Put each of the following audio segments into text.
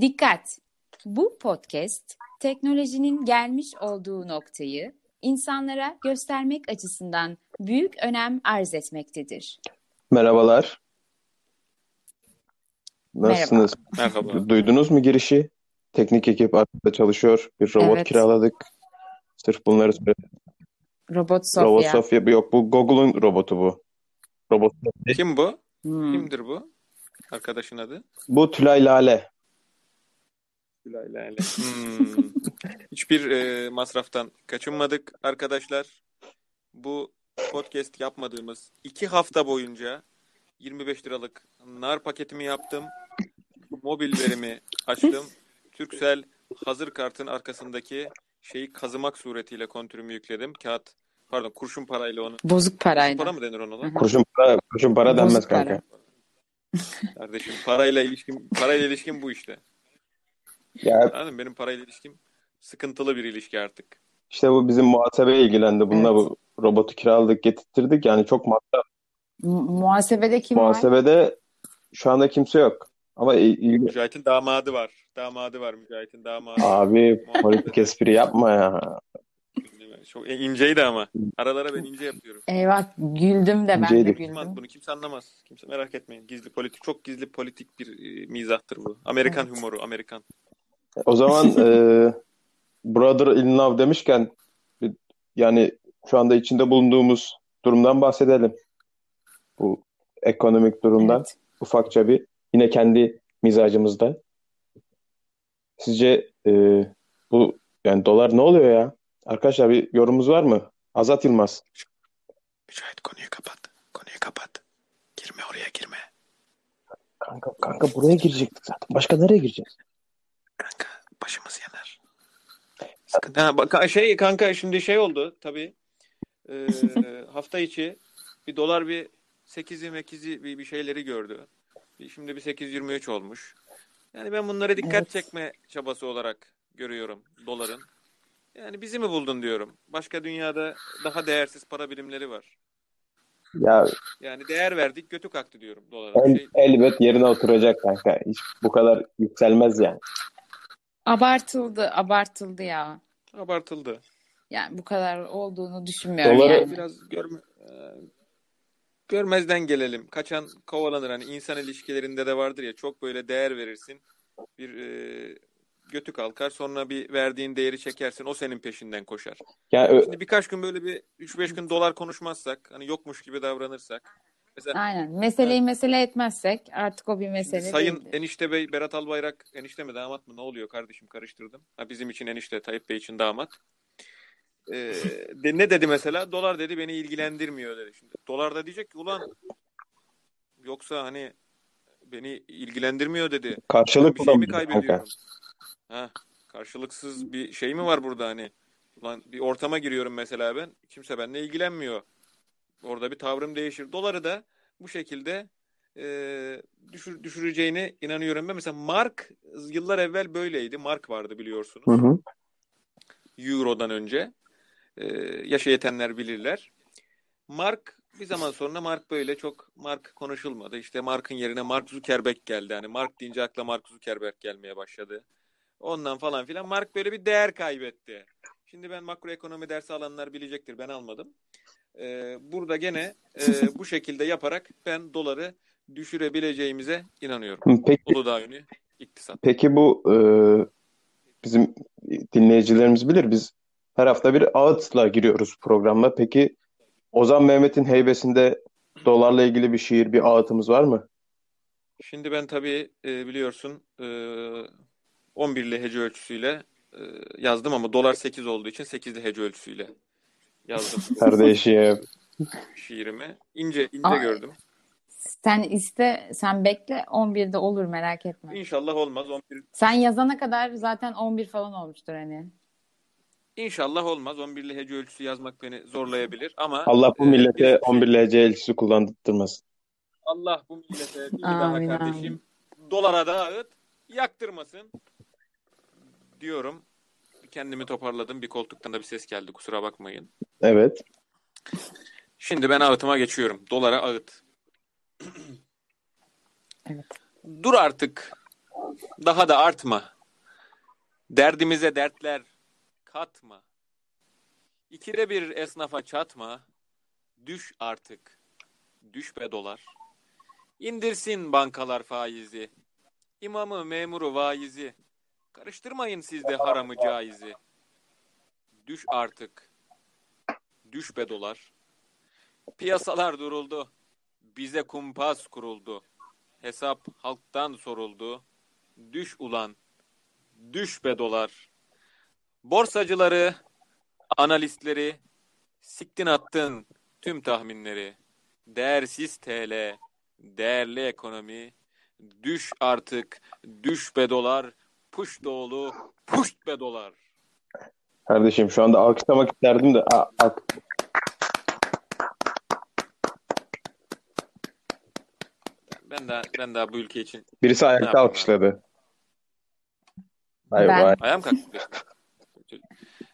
Dikkat! Bu podcast teknolojinin gelmiş olduğu noktayı insanlara göstermek açısından büyük önem arz etmektedir. Merhabalar. Nasılsınız? Merhaba. Duydunuz mu girişi? Teknik ekip arkada çalışıyor. Bir robot Evet. kiraladık. Sırf bunları. Robot Sofya. Robot Sofya. Yok bu Google'un robotu bu. Robot Sofya. Kim bu? Hmm. Kimdir bu? Arkadaşın adı? Bu Tülay Lale. Gülay Lale. Hmm. Hiçbir e, masraftan kaçınmadık arkadaşlar. Bu podcast yapmadığımız iki hafta boyunca 25 liralık nar paketimi yaptım. Mobil verimi açtım. Turkcell hazır kartın arkasındaki şeyi kazımak suretiyle kontürümü yükledim. Kağıt pardon kurşun parayla onu. Bozuk Kurşun parayla. para mı denir ona? lan? Kurşun para, kurşun para Bozuk denmez para. kanka. Kardeşim parayla ilişkim parayla ilişkim bu işte. Ya Anladın mı? Benim parayla ilişkim sıkıntılı bir ilişki artık. işte bu bizim muhasebe ilgilendi. Bununla Evet. bu robotu kiraladık, getirttirdik. Yani çok masraf. Mu- muhasebede kim var? Muhasebede şu anda kimse yok. Ama il- ilgi... Mücahit'in damadı var. Damadı var Mücahit'in damadı. Abi politik espri yapma ya. Çok inceydi ama. Aralara ben ince yapıyorum. Eyvah güldüm de ben de güldüm. bunu kimse anlamaz. Kimse merak etmeyin. Gizli politik, çok gizli politik bir e, mizahtır bu. Amerikan Evet. humoru, Amerikan. O zaman e, Brother in Love demişken yani şu anda içinde bulunduğumuz durumdan bahsedelim. Bu ekonomik durumdan Evet. ufakça bir yine kendi mizacımızda. Sizce e, bu yani dolar ne oluyor ya? Arkadaşlar bir yorumunuz var mı? Azat Yılmaz. Mücahit konuyu kapat. Konuyu kapat. Girme oraya girme. Kanka kanka buraya girecektik zaten. Başka nereye gireceğiz? Kanka başımız yanar. Sıkıntı. Ha, bak, şey kanka şimdi şey oldu tabii. Ee, hafta içi bir dolar bir 8'i mekizi bir, bir şeyleri gördü. Şimdi bir 8.23 olmuş. Yani ben bunları dikkat Evet. çekme çabası olarak görüyorum doların. Yani bizi mi buldun diyorum. Başka dünyada daha değersiz para birimleri var. Ya Yani değer verdik götü kalktı diyorum dolara. el, Şey, elbet yerine oturacak kanka. Hiç bu kadar yükselmez yani. Abartıldı, abartıldı ya. abartıldı. Yani bu kadar olduğunu düşünmüyorum Doları- yani. Biraz görme, e, görmezden gelelim. Kaçan kovalanır. Hani insan ilişkilerinde de vardır ya çok böyle değer verirsin. Bir e, götü kalkar sonra bir verdiğin değeri çekersin. O senin peşinden koşar. Yani Şimdi birkaç gün böyle bir 3-5 gün dolar konuşmazsak hani yokmuş gibi davranırsak. Mesela Aynen. Meseleyi mesele etmezsek artık o bir mesele Sayın değildir. Enişte Bey Berat Albayrak enişte mi damat mı ne oluyor kardeşim karıştırdım. Ha, bizim için enişte Tayyip Bey için damat. Ee, de, ne dedi mesela? Dolar dedi beni ilgilendirmiyor dedi. Şimdi dolar da diyecek ki ulan yoksa hani beni ilgilendirmiyor dedi. Ben karşılık bir şey mi kaybediyorum? Ha, karşılıksız bir şey mi var burada hani? Ulan bir ortama giriyorum mesela ben. Kimse benimle ilgilenmiyor. Orada bir tavrım değişir. Doları da bu şekilde e, düşür, düşüreceğine inanıyorum ben. Mesela Mark yıllar evvel böyleydi. Mark vardı biliyorsunuz. Hı hı. Euro'dan önce. Ee, yaşa yetenler bilirler. Mark bir zaman sonra Mark böyle çok Mark konuşulmadı. İşte Mark'ın yerine Mark Zuckerberg geldi. Hani Mark deyince akla Mark Zuckerberg gelmeye başladı. Ondan falan filan Mark böyle bir değer kaybetti. Şimdi ben makroekonomi dersi alanlar bilecektir. Ben almadım. Ee, burada gene e, bu şekilde yaparak ben doları düşürebileceğimize inanıyorum. Peki Uludağ Ünü İktisat. Peki bu e, bizim dinleyicilerimiz bilir biz her hafta bir ağıtla giriyoruz programla. Peki Ozan Mehmet'in heybesinde dolarla ilgili bir şiir, bir ağıtımız var mı? Şimdi ben tabii e, biliyorsun e, 11'li hece ölçüsüyle e, yazdım ama dolar 8 olduğu için 8'li hece ölçüsüyle yazdım Kardeşim. şiirimi. İnce ince Ay. gördüm. Sen iste, sen bekle 11'de olur merak etme. İnşallah olmaz 11 Sen yazana kadar zaten 11 falan olmuştur hani. İnşallah olmaz 11'li hece ölçüsü yazmak beni zorlayabilir ama Allah bu e, millete bir şey- 11 LC elçisi kullandırmasın. Allah bu millete bir daha kardeşim dolara da ağıt yaktırmasın diyorum. Kendimi toparladım. Bir koltuktan da bir ses geldi. Kusura bakmayın. Evet. Şimdi ben ağıtıma geçiyorum. Dolara ağıt. Evet. Dur artık Daha da artma. Derdimize dertler katma. İkide bir esnafa çatma. Düş artık. Düş be dolar. İndirsin bankalar faizi. İmamı, memuru, vaizi. Karıştırmayın siz de haramı caizi. Düş artık. Düş be dolar. Piyasalar duruldu. Bize kumpas kuruldu. Hesap halktan soruldu. Düş ulan. Düş be dolar. Borsacıları, analistleri, siktin attın tüm tahminleri. Değersiz TL, değerli ekonomi. Düş artık, düş be dolar. Puş doğulu, puş be dolar. Kardeşim şu anda alkışlamak isterdim de a, a- Ben daha ben daha bu ülke için birisi ayakta alkışladı. Vay Ben- vay. ayağım kalktı. Betül,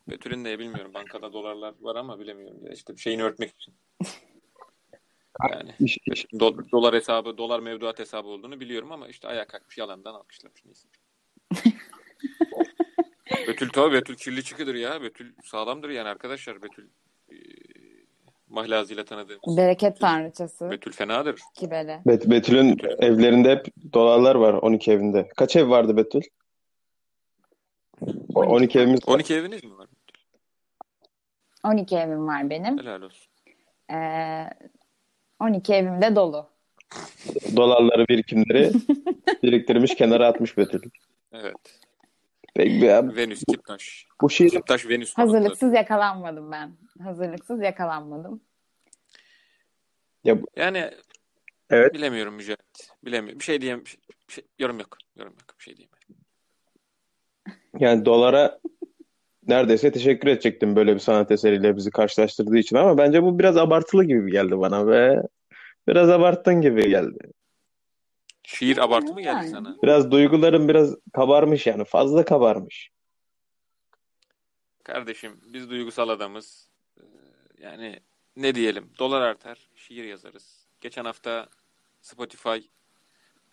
Betül'ün de bilmiyorum bankada dolarlar var ama bilemiyorum. İşte şeyini örtmek için. Yani do- dolar hesabı, dolar mevduat hesabı olduğunu biliyorum ama işte ayağa kalkmış yalandan alkışlamış neyse. Betül tabii Betül kirli çıkıdır ya. Betül sağlamdır yani arkadaşlar. Betül e, mahlazıyla tanıdığımız. Bereket tanrıçası. Betül fenadır. Kibele. Bet Betül'ün evlerinde hep dolarlar var 12 evinde. Kaç ev vardı Betül? O 12 evimiz 12 eviniz mi var? 12 evim var benim. Helal olsun. Ee, 12 evim de dolu. dolarları birikimleri biriktirmiş kenara atmış Betül. Evet. Peki ya, Venüs, Kiptaş. bu şiir Kiptaş, Venüs. Hazırlıksız yakalanmadım ben. Hazırlıksız yakalanmadım. Yani Evet. bilemiyorum Mücahit. Bilemiyorum. Bir şey diyeyim. Bir şey, bir şey- yorum yok. Yorum yok. Bir şey diyeyim. yani dolara neredeyse teşekkür edecektim böyle bir sanat eseriyle bizi karşılaştırdığı için ama bence bu biraz abartılı gibi geldi bana ve biraz abarttın gibi geldi. Şiir abartı mı geldi sana? Biraz duygularım biraz kabarmış yani fazla kabarmış. Kardeşim biz duygusal adamız. Ee, Yani ne diyelim? Dolar artar, şiir yazarız. Geçen hafta Spotify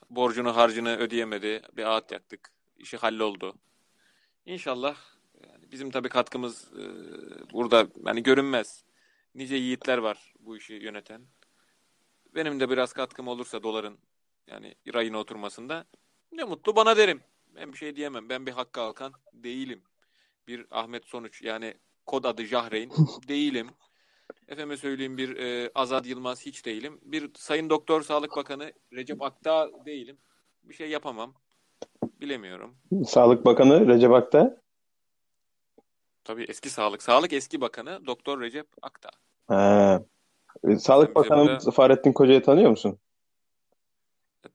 borcunu harcını ödeyemedi. Bir ağıt yaktık. İşi halloldu. İnşallah yani bizim tabii katkımız e, burada yani görünmez. Nice yiğitler var bu işi yöneten. Benim de biraz katkım olursa doların yani rayına oturmasında ne mutlu bana derim. Ben bir şey diyemem. Ben bir Hakkı Alkan değilim. Bir Ahmet Sonuç yani kod adı Jahreyn değilim. Efeme söyleyeyim bir e, Azad Yılmaz hiç değilim. Bir Sayın Doktor Sağlık Bakanı Recep Akta değilim. Bir şey yapamam. Bilemiyorum. Sağlık Bakanı Recep Akta. Tabii eski sağlık. Sağlık eski bakanı Doktor Recep Akta. Ha. E, Sağlık Bakanı burada- Fahrettin Koca'yı tanıyor musun?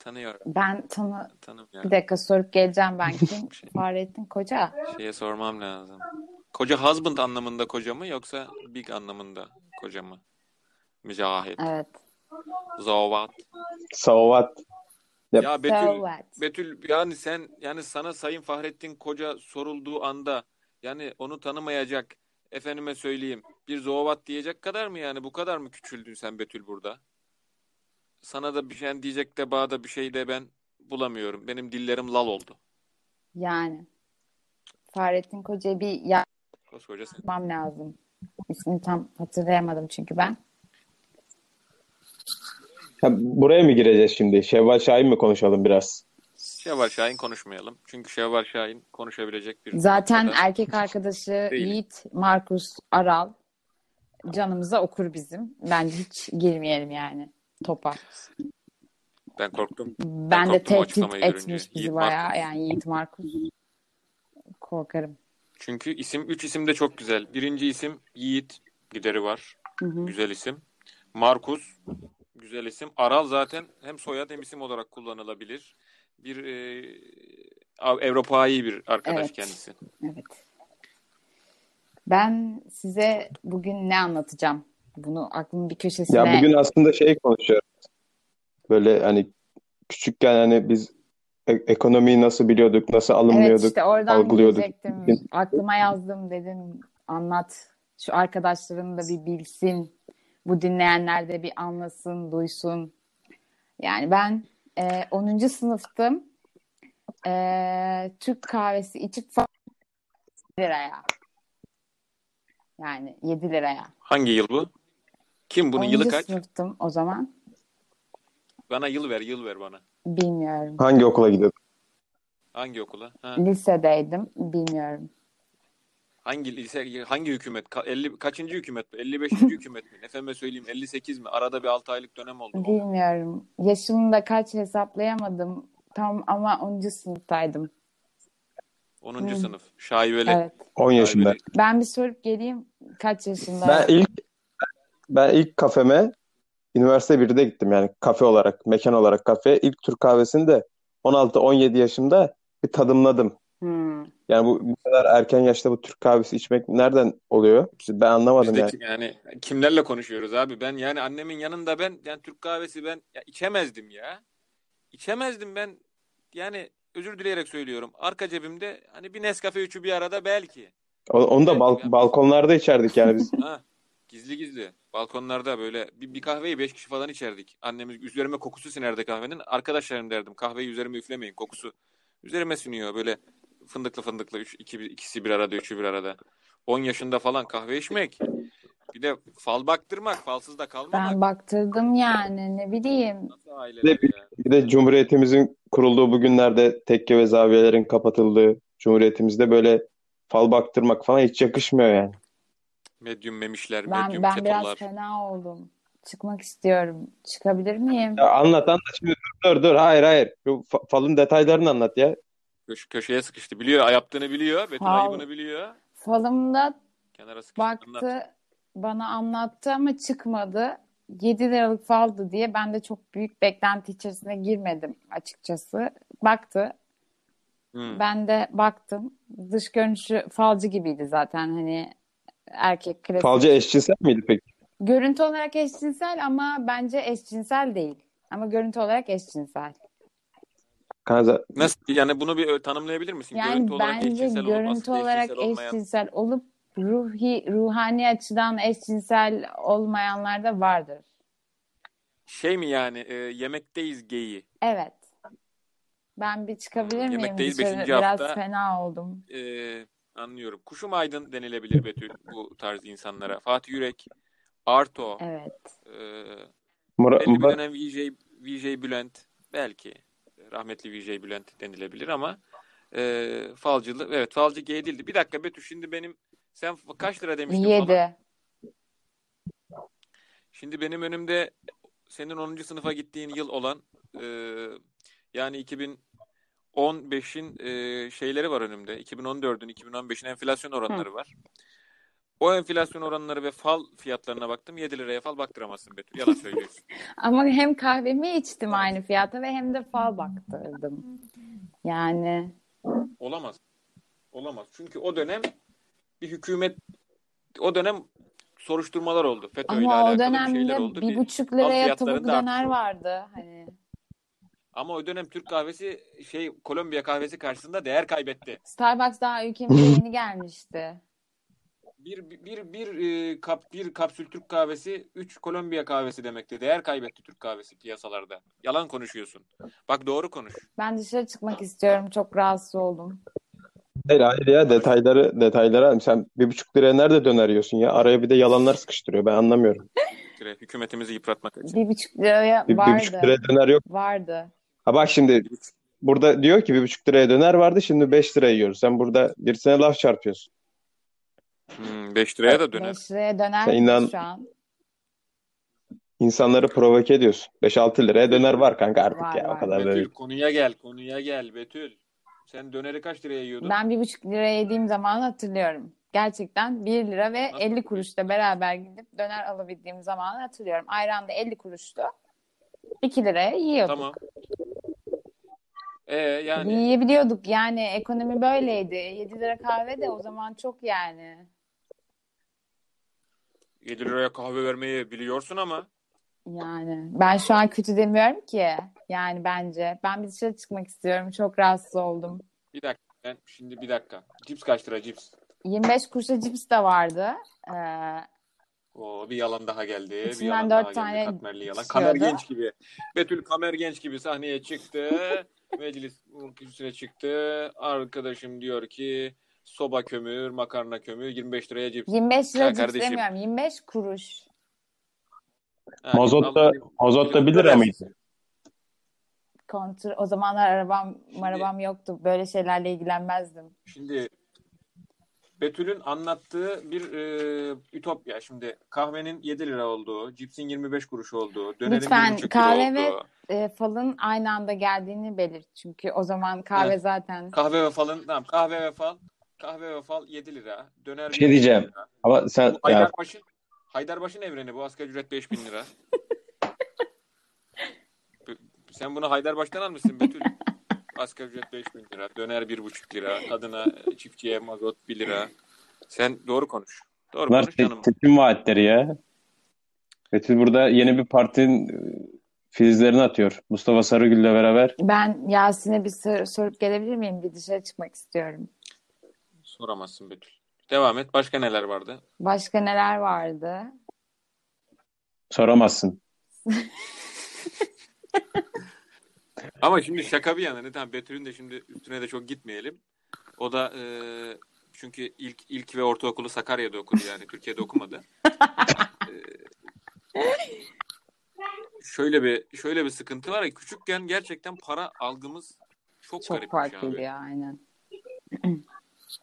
Tanıyorum. Ben tanı... Bir Tanımıyorum. dakika sorup geleceğim ben kim? Şey. Fahrettin Koca. Şeye sormam lazım. Koca husband anlamında koca mı yoksa big anlamında koca mı? Mücahit. Evet. Zavat. Savat. Yap. Ya Betül, So what? Betül yani sen yani sana Sayın Fahrettin Koca sorulduğu anda yani onu tanımayacak efendime söyleyeyim bir zovat diyecek kadar mı yani bu kadar mı küçüldün sen Betül burada? Sana da bir şey diyecek de bana da bir şey de ben bulamıyorum. Benim dillerim lal oldu. Yani. Fahrettin Koca'yı bir Koskoca sen. yapmam lazım. İsmini tam hatırlayamadım çünkü ben. Ha, buraya mı gireceğiz şimdi? Şevval Şahin mi konuşalım biraz? Şevval Şahin konuşmayalım. Çünkü Şevval Şahin konuşabilecek bir Zaten noktada. erkek arkadaşı Değilim. Yiğit Markus Aral canımıza okur bizim. Bence hiç girmeyelim yani topa. ben korktum. Ben, de korktum o tehdit etmiş bizi Yiğit bayağı. Markus. Yani Yiğit Markus. Korkarım. Çünkü isim, üç isim de çok güzel. Birinci isim Yiğit gideri var. Hı hı. Güzel isim. Markus güzel isim. Aral zaten hem soyad hem isim olarak kullanılabilir. Bir e, Avrupa'yı bir arkadaş Evet. kendisi. Evet. Ben size bugün ne anlatacağım? Bunu aklımın bir köşesine Ya bugün aslında şey konuşuyoruz. Böyle hani küçükken hani biz e- ekonomiyi nasıl biliyorduk, nasıl Evet alımlıyorduk, işte oradan algılıyorduk. diyecektim. Aklıma yazdım dedim anlat. Şu arkadaşların da bir bilsin. Bu dinleyenler de bir anlasın, duysun. Yani ben e, 10. sınıftım. Ee, Türk kahvesi içip fa- liraya. Yani 7 liraya. Hangi yıl bu? Kim bunun 10. yılı kaç? sınıftım o zaman. Bana yıl ver, yıl ver bana. Bilmiyorum. Hangi okula gidiyordun? Hangi okula? Ha. Lisedeydim. Bilmiyorum. Hangi lise, hangi hükümet? Ka- 50 kaçıncı hükümet bu? 55. hükümet mi? Efendime söyleyeyim 58 mi? Arada bir 6 aylık dönem oldu. mu? Bilmiyorum. Yaşımı da kaç hesaplayamadım. Tam ama 10. sınıftaydım. 10. Hı. sınıf. Şaibeli. Evet. 10 yaşında. Şaibeli. Ben bir sorup geleyim. Kaç yaşında? Ben ilk ben ilk kafeme üniversite 1'de gittim yani kafe olarak, mekan olarak kafe. İlk Türk kahvesini de 16-17 yaşımda bir tadımladım. Hmm. Yani bu, bu kadar erken yaşta bu Türk kahvesi içmek nereden oluyor? Ben anlamadım Biz de yani. yani kimlerle konuşuyoruz abi? Ben yani annemin yanında ben yani Türk kahvesi ben ya içemezdim ya. İçemezdim ben. Yani özür dileyerek söylüyorum. Arka cebimde hani bir Nescafe üçü bir arada belki. Onu da bal- balkonlarda içerdik yani biz. Gizli gizli. Balkonlarda böyle bir, bir kahveyi beş kişi falan içerdik. Annemiz üzerime kokusu sinerdi kahvenin. Arkadaşlarım derdim kahveyi üzerime üflemeyin kokusu. Üzerime siniyor böyle fındıklı fındıklı üç, iki, ikisi bir arada üçü bir arada. 10 yaşında falan kahve içmek. Bir de fal baktırmak, falsız da kalmamak. Ben baktırdım yani ne bileyim. Nasıl Bir aileler de, ya? bir de Cumhuriyetimizin kurulduğu bu günlerde tekke ve zaviyelerin kapatıldığı Cumhuriyetimizde böyle fal baktırmak falan hiç yakışmıyor yani. Medyum memişler, Ben medyum ben biraz ketolar. fena oldum. Çıkmak istiyorum. Çıkabilir miyim? Ya anlat anlat şimdi dur dur dur hayır hayır. Şu fa- falın detaylarını anlat ya. Köş- köşeye sıkıştı. Biliyor, yaptığını biliyor. Betül Fal. ayıbını biliyor. Falımda Kenara sıkıştı. Anlat. baktı, bana anlattı ama çıkmadı. 7 liralık faldı diye ben de çok büyük beklenti içerisine girmedim açıkçası. Baktı, Hmm. ben de baktım. Dış görünüşü falcı gibiydi zaten hani erkek klasik. Falcı eşcinsel miydi peki? Görüntü olarak eşcinsel ama bence eşcinsel değil. Ama görüntü olarak eşcinsel. Kanka, Nasıl yani bunu bir tanımlayabilir misin? Yani görüntü olarak bence eşcinsel olup görüntü aslında olarak eşcinsel olmayan. eşcinsel olup ruhi ruhani açıdan eşcinsel olmayanlar da vardır. Şey mi yani e, yemekteyiz geyi. Evet. Ben bir çıkabilir miyim? Yemekteyiz Dışarı beşinci biraz hafta. fena oldum. E, anlıyorum. Kuşum aydın denilebilir Betül bu tarz insanlara. Fatih Yürek, Arto, Evet. e, Murat, belli bir dönem VJ, VJ Bülent belki rahmetli VJ Bülent denilebilir ama e, falcılık evet falcı gay değildi. Bir dakika Betül şimdi benim sen kaç lira demiştin falan? 7. Şimdi benim önümde senin 10. sınıfa gittiğin yıl olan e, yani 2015'in e, şeyleri var önümde. 2014'ün 2015'in enflasyon oranları var. O enflasyon oranları ve fal fiyatlarına baktım. 7 liraya fal baktıramazsın Betül. Yalan söylüyorsun. Ama hem kahvemi içtim aynı fiyata ve hem de fal baktırdım. Yani Olamaz. Olamaz. Çünkü o dönem bir hükümet o dönem soruşturmalar oldu. FETÖ ile ama o alakalı bir dönemde oldu. bir buçuk liraya tavuk döner oldu. vardı. Hani Ama o dönem Türk kahvesi şey Kolombiya kahvesi karşısında değer kaybetti. Starbucks daha ülkemize yeni gelmişti. Bir bir bir e, kap bir kapsül Türk kahvesi 3 Kolombiya kahvesi demekti. Değer kaybetti Türk kahvesi piyasalarda. Yalan konuşuyorsun. Bak doğru konuş. Ben dışarı çıkmak istiyorum. Çok rahatsız oldum. Hayır hayır ya detayları detaylara sen bir buçuk liraya nerede döner yiyorsun ya? Araya bir de yalanlar sıkıştırıyor. Ben anlamıyorum. Hükümetimizi yıpratmak için. Bir buçuk liraya Bir, bir buçuk vardı. liraya döner yok. Vardı. Ha bak şimdi burada diyor ki bir buçuk liraya döner vardı şimdi beş liraya yiyoruz. Sen burada birisine laf çarpıyorsun. Hmm, 5 liraya da döner. 5 liraya döner Sen inan- şu an? İnsanları provoke ediyorsun. 5-6 liraya döner var kanka artık Var, ya. O var. kadar da Betül değil. konuya gel, konuya gel Betül. Sen döneri kaç liraya yiyordun? Ben bir buçuk liraya yediğim zaman hatırlıyorum. Gerçekten 1 lira ve Nasıl 50 kuruşla beraber gidip döner alabildiğim zamanı hatırlıyorum. Ayran da 50 kuruştu. 2 liraya yiyorduk. Tamam. Ee yani Yiyebiliyorduk yani ekonomi böyleydi. 7 lira kahve de o zaman çok yani. 7 liraya kahve vermeyi biliyorsun ama Yani ben şu an kötü demiyorum ki. Yani bence. Ben bir dışarı çıkmak istiyorum. Çok rahatsız oldum. bir dakika ben şimdi bir dakika. Cips kaç lira cips? 25 kuruşa cips de vardı. Ee, Oo, bir yalan daha geldi. Bir İçinden yalan dört daha tane geldi. Katmerli yalan. Kamer Genç gibi. Betül Kamer Genç gibi sahneye çıktı. Meclis üstüne çıktı. Arkadaşım diyor ki soba kömür, makarna kömür 25 liraya cips. 25 lira Ya cips kardeşim. demiyorum. 25 kuruş. Ha, Mazot da, alayım. mazot da 1 Biraz- lira mıydı? Kontr o zamanlar arabam arabam yoktu. Böyle şeylerle ilgilenmezdim. Şimdi Betül'ün anlattığı bir e, ütopya. Şimdi kahvenin 7 lira olduğu, cipsin 25 kuruş olduğu, dönerin Lütfen 1,5 lira kahve ve- olduğu. E, falın aynı anda geldiğini belirt. Çünkü o zaman kahve Evet. zaten Kahve ve falın, tamam kahve ve fal, kahve ve fal 7 lira, döner Bir şey 1,5 diyeceğim. lira. Ama sen ya, Haydarbaş'ın Haydarbaş'ın evreni bu asgari ücret 5000 lira. Sen bunu Haydarbaş'tan almışsın Betül. Asgari ücret 5000 lira, döner 1,5 lira, kadına çiftçiye mazot 1 lira. Sen doğru konuş. Doğru bunlar konuş canım. se- seçim vaatleri ya. Betül burada yeni bir partinin e, filizlerini atıyor. Mustafa Sarıgül'le beraber. ben Yasin'e bir sor- sorup gelebilir miyim? Bir dışarı çıkmak istiyorum. Soramazsın Betül. Devam et. Başka neler vardı? Başka neler vardı? Soramazsın. Ama şimdi şaka bir yana. Tamam Betül'ün de şimdi üstüne de çok gitmeyelim. O da e, çünkü ilk ilk ve ortaokulu Sakarya'da okudu yani Türkiye'de okumadı. E, şöyle bir şöyle bir sıkıntı var ya küçükken gerçekten para algımız çok, Çok farklıydı ya aynen.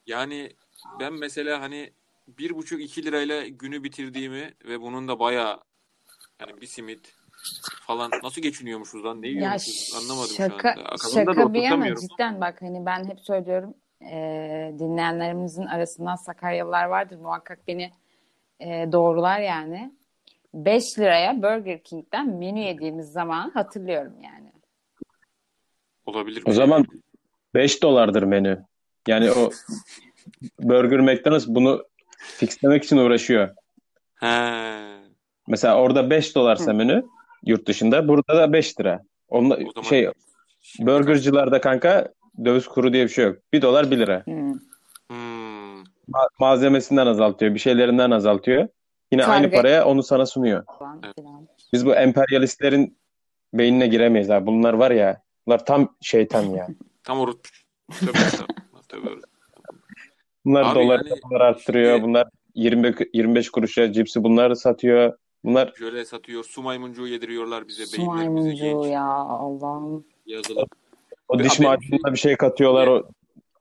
Yani ben mesela hani bir buçuk iki lirayla günü bitirdiğimi ve bunun da bayağı yani bir simit falan nasıl geçiniyormuşuz lan ne yiyormuşuz anlamadım şaka, şu anda. Kafamda da şaka bir yana cidden bak hani ben hep söylüyorum e, dinleyenlerimizin arasından Sakaryalılar vardır muhakkak beni e, doğrular yani. 5 liraya Burger King'den menü yediğimiz zaman hatırlıyorum yani. Olabilir. O zaman 5 dolardır menü. Yani o Burger McDonald's bunu fixlemek için uğraşıyor. He. Mesela orada 5 dolarsa Hı. menü yurt dışında burada da 5 lira. Onunla, O zaman şey Şimdi- burgercılarda kanka döviz kuru diye bir şey yok. 1 dolar 1 lira. Hmm. Hmm. Ma- malzemesinden azaltıyor, bir şeylerinden azaltıyor. Yine aynı Karga- paraya onu sana sunuyor. Evet. Biz bu emperyalistlerin beynine giremeyiz abi. Bunlar var ya, bunlar tam şeytan ya. Tam orut. Tövbe estağfurullah. Bunlar Abi dolar yani arttırıyor. şimdi- Bunlar 20 25 kuruşa cipsi bunlar satıyor. Bunlar Jöle satıyor. Su maymuncuğu yediriyorlar bize. Su maymuncuğu ya Allah'ım. yazılı. o diş macununa bir şey katıyorlar. O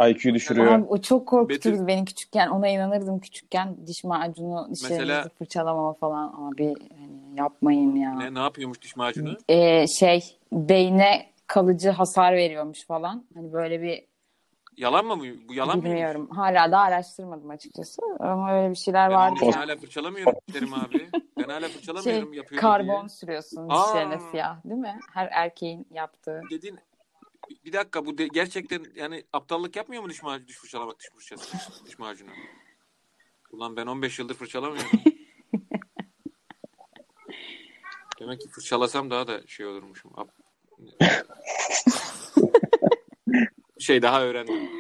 IQ düşürüyor. Abi o çok korkuturdu Betül- beni küçükken. Ona inanırdım küçükken. Diş macunu, dişlerinizi Mesela- fırçalamama falan. Abi hani yapmayın ya. Ne, ne yapıyormuş diş macunu? Ee, şey beyne kalıcı hasar veriyormuş falan. Hani böyle bir Yalan mı bu? Bu yalan mı? bilmiyorum. Hala da araştırmadım açıkçası. Ama öyle bir şeyler Ben, vardı ben hala fırçalamıyorum dişlerimi abi. Ben hala fırçalamıyorum Şey, yapıyorum karbon diye. sürüyorsun Aa. dişlerine siyah değil mi? Her erkeğin yaptığı. Dediğin bir dakika bu de, gerçekten yani aptallık yapmıyor mu diş macunu, diş fırçalamak, diş fırçası, diş macunu? Ulan ben 15 yıldır fırçalamıyorum. Demek ki fırçalasam daha da şey olurmuşum. Şey daha öğrendim.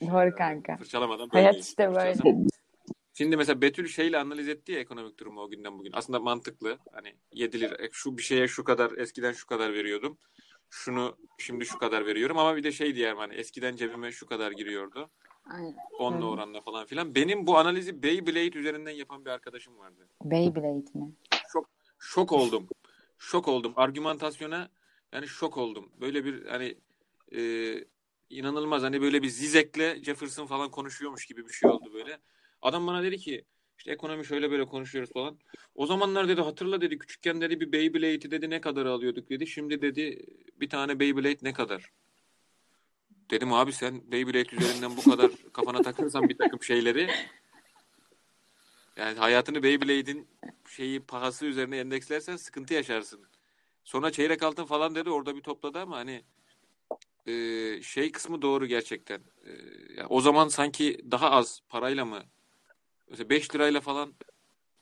Doğru kanka. Fırçalamadan Hayat böyleyim. işte böyle. Şimdi mesela Betül şeyle analiz etti ya ekonomik durumu o günden bugün. Aslında mantıklı. Hani 7 lira e, şu bir şeye şu kadar eskiden şu kadar veriyordum. Şunu şimdi şu kadar veriyorum ama bir de şey diyelim hani eskiden cebime şu kadar giriyordu. Aynen. Onunla oranla falan filan. Benim bu analizi Beyblade üzerinden yapan bir arkadaşım vardı. Beyblade mi? Şok oldum. Şok oldum. Argümantasyona yani şok oldum. Böyle bir hani e, inanılmaz hani böyle bir Zizek'le Jefferson falan konuşuyormuş gibi bir şey oldu böyle. Adam bana dedi ki işte ekonomi şöyle böyle konuşuyoruz falan. O zamanlar dedi hatırla dedi küçükken dedi bir Beyblade'i dedi ne kadar alıyorduk dedi. Şimdi dedi bir tane Beyblade ne kadar? Dedim abi sen Beyblade üzerinden bu kadar kafana takırsan bir takım şeyleri yani hayatını Beyblade'in şeyi pahası üzerine endekslersen sıkıntı yaşarsın. Sonra çeyrek altın falan dedi orada bir topladı ama hani e, şey kısmı doğru gerçekten. E, ya o zaman sanki daha az parayla mı mesela 5 lirayla falan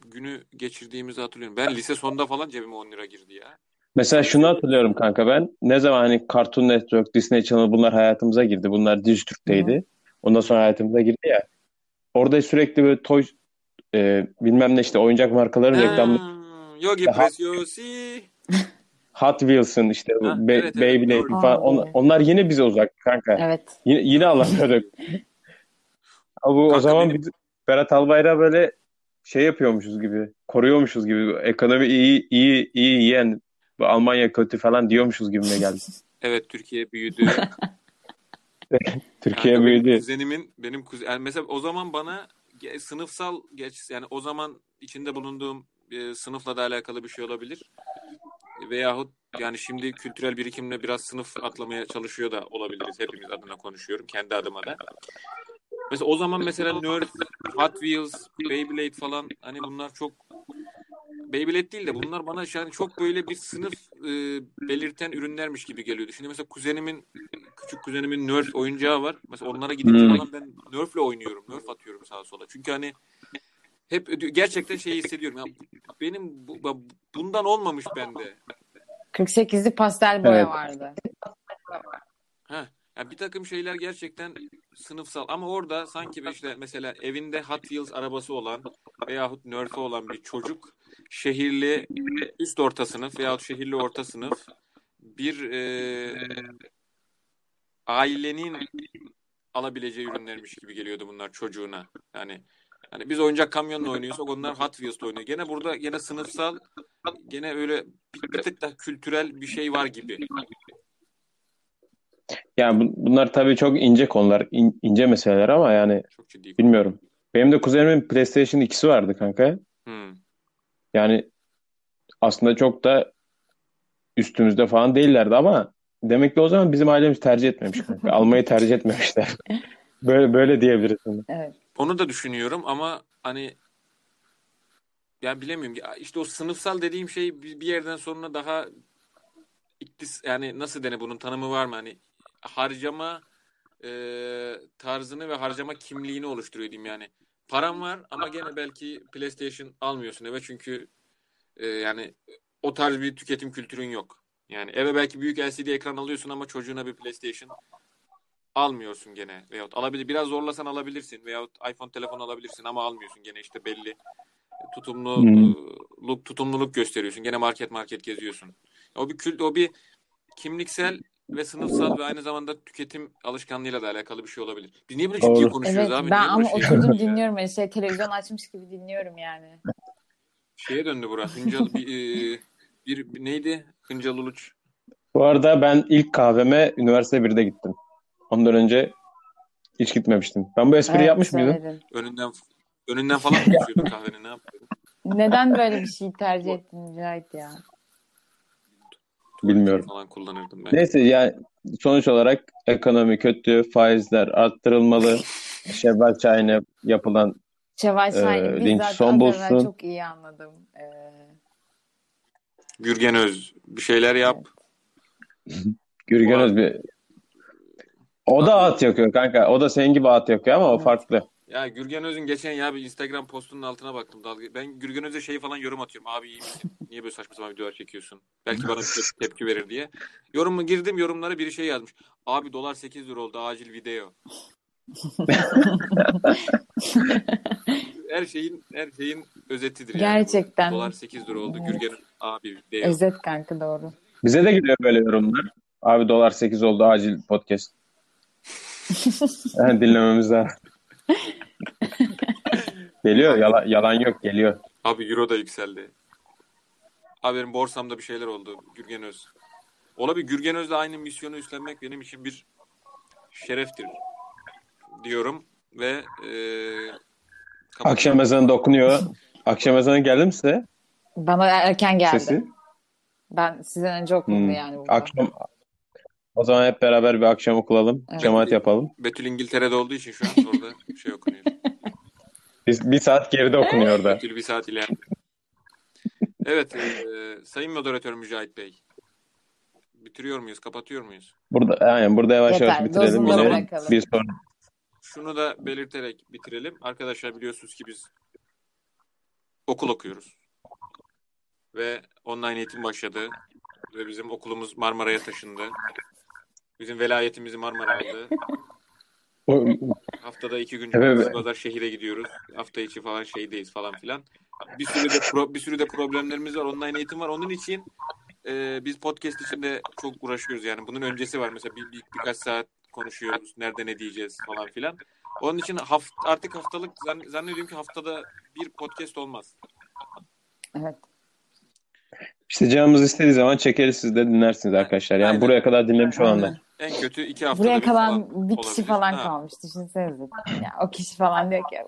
günü geçirdiğimizi hatırlıyorum. Ben lise sonunda falan cebime 10 lira girdi ya. Mesela şunu hatırlıyorum kanka ben. Ne zaman hani Cartoon Network, Disney Channel bunlar hayatımıza girdi. Bunlar Dijitürk'teydi. Ondan sonra hayatımıza girdi ya. Orada sürekli böyle toy e, bilmem ne işte oyuncak markaların reklamı Ha, Yogi Daha- Preciosi. Hot Wheels'ın işte Ha, Be- evet, evet, Beyblade'in doğru. falan on- onlar yine bize uzak kanka. Evet. Yine, yine alamıyorduk. Bu o zaman benim- biz Berat Albayrak'ı böyle şey yapıyormuşuz gibi, koruyormuşuz gibi. Ekonomi iyi iyi iyi yiyen bu Almanya kötü falan diyormuşuz gibime geldi. Evet Türkiye büyüdü. Türkiye Kanka benim büyüdü. Kuzenimin benim kuzen yani mesela o zaman bana sınıfsal geç yani o zaman içinde bulunduğum e, sınıfla da alakalı bir şey olabilir. Veyahut yani şimdi kültürel birikimle biraz sınıf atlamaya çalışıyor da olabiliriz. Hepimiz adına konuşuyorum. Kendi adıma da. Mesela o zaman mesela Nerf, Hot Wheels, Beyblade falan hani bunlar çok Beyblade değil de bunlar bana yani çok böyle bir sınıf e, belirten ürünlermiş gibi geliyordu. Şimdi mesela kuzenimin küçük kuzenimin Nerf oyuncağı var. Mesela onlara gidince Hmm. falan ben Nerf'le oynuyorum. Nerf atıyorum sağa sola. Çünkü hani hep ödü- gerçekten şeyi hissediyorum. Ya benim bu, bundan olmamış bende. 48'li pastel boya Evet. vardı. Ha, ya bir takım şeyler gerçekten sınıfsal ama orada sanki işte mesela evinde Hot Wheels arabası olan veyahut Nerf'e olan bir çocuk şehirli üst orta sınıf veyahut şehirli orta sınıf bir e, ailenin alabileceği ürünlermiş gibi geliyordu bunlar çocuğuna. Yani hani biz oyuncak kamyonla oynuyorsak onlar Hot Wheels'la oynuyor. Gene burada gene sınıfsal gene öyle bir, bir tık da kültürel bir şey var gibi. Yani bu- bunlar tabii çok ince konular, in- ince meseleler ama yani Çok ciddi. bilmiyorum. Benim de kuzenimin PlayStation 2'si vardı kanka. Hmm. Yani aslında çok da üstümüzde falan değillerdi ama demek ki o zaman bizim ailemiz tercih etmemiş kanka. Almayı tercih etmemişler. Böyle böyle diyebiliriz. bunu. Evet. Onu da düşünüyorum ama hani ya bilemiyorum. Ya işte o sınıfsal dediğim şey bir yerden sonra daha iktis yani nasıl dene bunun tanımı var mı? Hani harcama e, tarzını ve harcama kimliğini oluşturuyor diyeyim yani. Param var ama gene belki PlayStation almıyorsun eve çünkü e, yani o tarz bir tüketim kültürün yok. Yani eve belki büyük LCD ekran alıyorsun ama çocuğuna bir PlayStation almıyorsun gene veyahut alabilir biraz zorlasan alabilirsin veyahut iPhone telefon alabilirsin ama almıyorsun gene işte belli tutumlu look tutumluluk gösteriyorsun gene market market geziyorsun o bir kült o bir kimliksel ve sınıfsal ve aynı zamanda tüketim alışkanlığıyla da alakalı bir şey olabilir. Biz niye böyle ciddi Doğru. konuşuyoruz Evet abi? ben Niye ama şey oturdum dinliyorum. Yani şey televizyon açmış gibi dinliyorum yani. Şeye döndü burası. Hıncal bir, e, bir, bir neydi? Hıncal Uluç. Bu arada ben ilk kahveme üniversite 1'de gittim. Ondan önce hiç gitmemiştim. Ben bu espriyi Evet, yapmış mıydım? söyledin. Önünden önünden falan mı geçiyordu kahvenin ne yapıyordun? Neden böyle bir şey tercih ettin Mücahit ya? Bilmiyorum. Falan kullanırdım ben. Neyse yani sonuç olarak ekonomi kötü, faizler arttırılmalı. Şevval Çay'ına yapılan Şevval Şahin'i link bizzat son bulsun. çok iyi anladım. Ee, Gürgen Öz bir şeyler yap. Gürgen Bu- Özbey. O da at yakıyor kanka. O da senin gibi at yakıyor ama o farklı. Ya Gürgen Öz'ün geçen ya bir Instagram postunun altına baktım. Dalga. Ben Gürgen Öz'e şey falan yorum atıyorum. Abi iyi misin? Niye böyle saçma sapan videolar çekiyorsun? Belki bana bir tep- tepki verir diye. Yorumu girdim yorumlara biri şey yazmış. Abi dolar 8 lira oldu acil video. her şeyin her şeyin özetidir yani. Gerçekten. Dolar 8 lira oldu. Evet. Gürgen abi video. Özet kanka doğru. Bize de geliyor böyle yorumlar. Abi dolar 8 oldu acil podcast. Yani dinlememiz lazım. geliyor. Yalan, yalan yok geliyor. Abi euro da yükseldi. Abi benim borsamda bir şeyler oldu. Gürgen Öz. Ola bir Gürgen Öz'le aynı misyonu üstlenmek benim için bir şereftir diyorum ve e, kapatıyorum. Akşam ezanı da okunuyor. Akşam ezanı geldi mi size? Bana erken geldi. Sesi? Ben sizden önce okundu Hmm. yani. burada. Akşam o zaman hep beraber bir akşam okulalım. Evet. Cemaat yapalım. Betül İngiltere'de olduğu için şu an orada şey okunuyor. Biz bir saat geride okunuyor orada. Betül bir saat ileride. Evet, e, sayın moderatör Mücahit Bey. Bitiriyor muyuz, kapatıyor muyuz? Burada yani burada yavaş Yeter, yavaş bitirelim yine. bırakalım. Bir sonra Şunu da belirterek bitirelim. Arkadaşlar biliyorsunuz ki biz okul okuyoruz. Ve online eğitim başladı. Ve bizim okulumuz Marmara'ya taşındı. Bizim velayetimizi Marmara aldı. O- Haftada iki gün Evet. cumartesi pazar şehire gidiyoruz. Hafta içi falan şeydeyiz falan filan. Bir sürü de pro- bir sürü de problemlerimiz var. Online eğitim var. Onun için e, biz podcast içinde çok uğraşıyoruz yani. Bunun öncesi var mesela bir, bir birkaç saat konuşuyoruz. Nerede ne diyeceğiz falan filan. Onun için haft, artık haftalık zann- zannediyorum ki haftada bir podcast olmaz. Evet. İşte canımız istediği zaman çekeriz siz de dinlersiniz arkadaşlar. Yani Aynen. buraya kadar dinlemiş olanlar. En kötü iki haftada Buraya kalan falan bir kişi olabilir. falan Ha. kalmış. Düşünsenize. Ya, o kişi falan diyor ki ya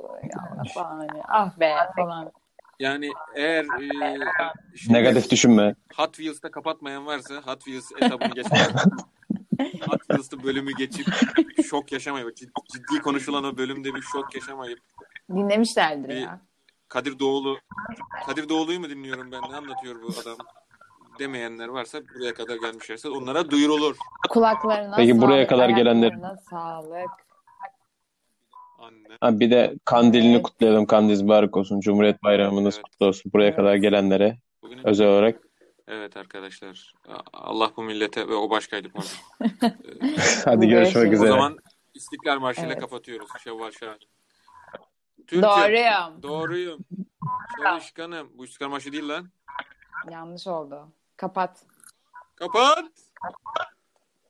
Allah falan hani ah be falan. Yani eğer e, Negatif düşünme. Hot Wheels'ta kapatmayan varsa Hot Wheels etabını geçmeyen Hot Wheels'ta bölümü geçip şok yaşamayıp ciddi, ciddi konuşulan o bölümde bir şok yaşamayıp Dinlemişlerdir Bir- ya. Kadir Doğulu Kadir Doğulu'yu mu dinliyorum ben ne anlatıyor bu adam demeyenler varsa buraya kadar gelmişlerse onlara duyurulur. Kulaklarına Peki buraya sağlık, kadar gelenler- sağlık. Anne. Ha, bir de kandilini Evet. kutlayalım. Kandil mübarek olsun. Cumhuriyet Bayramınız Evet. kutlu olsun. Buraya Evet. kadar gelenlere Bugün özel olarak. evet arkadaşlar Allah bu millete ve o başkaydı pardon. Hadi Bu görüşmek görüşürüz. o üzere. zaman İstiklal Marşı ile Evet. kapatıyoruz. Şevval Şahin. Türk'üm. Doğruyum. Doğruyum. Çalışkanım. Bu Marşı değil lan. Yanlış oldu. Kapat. Kapat.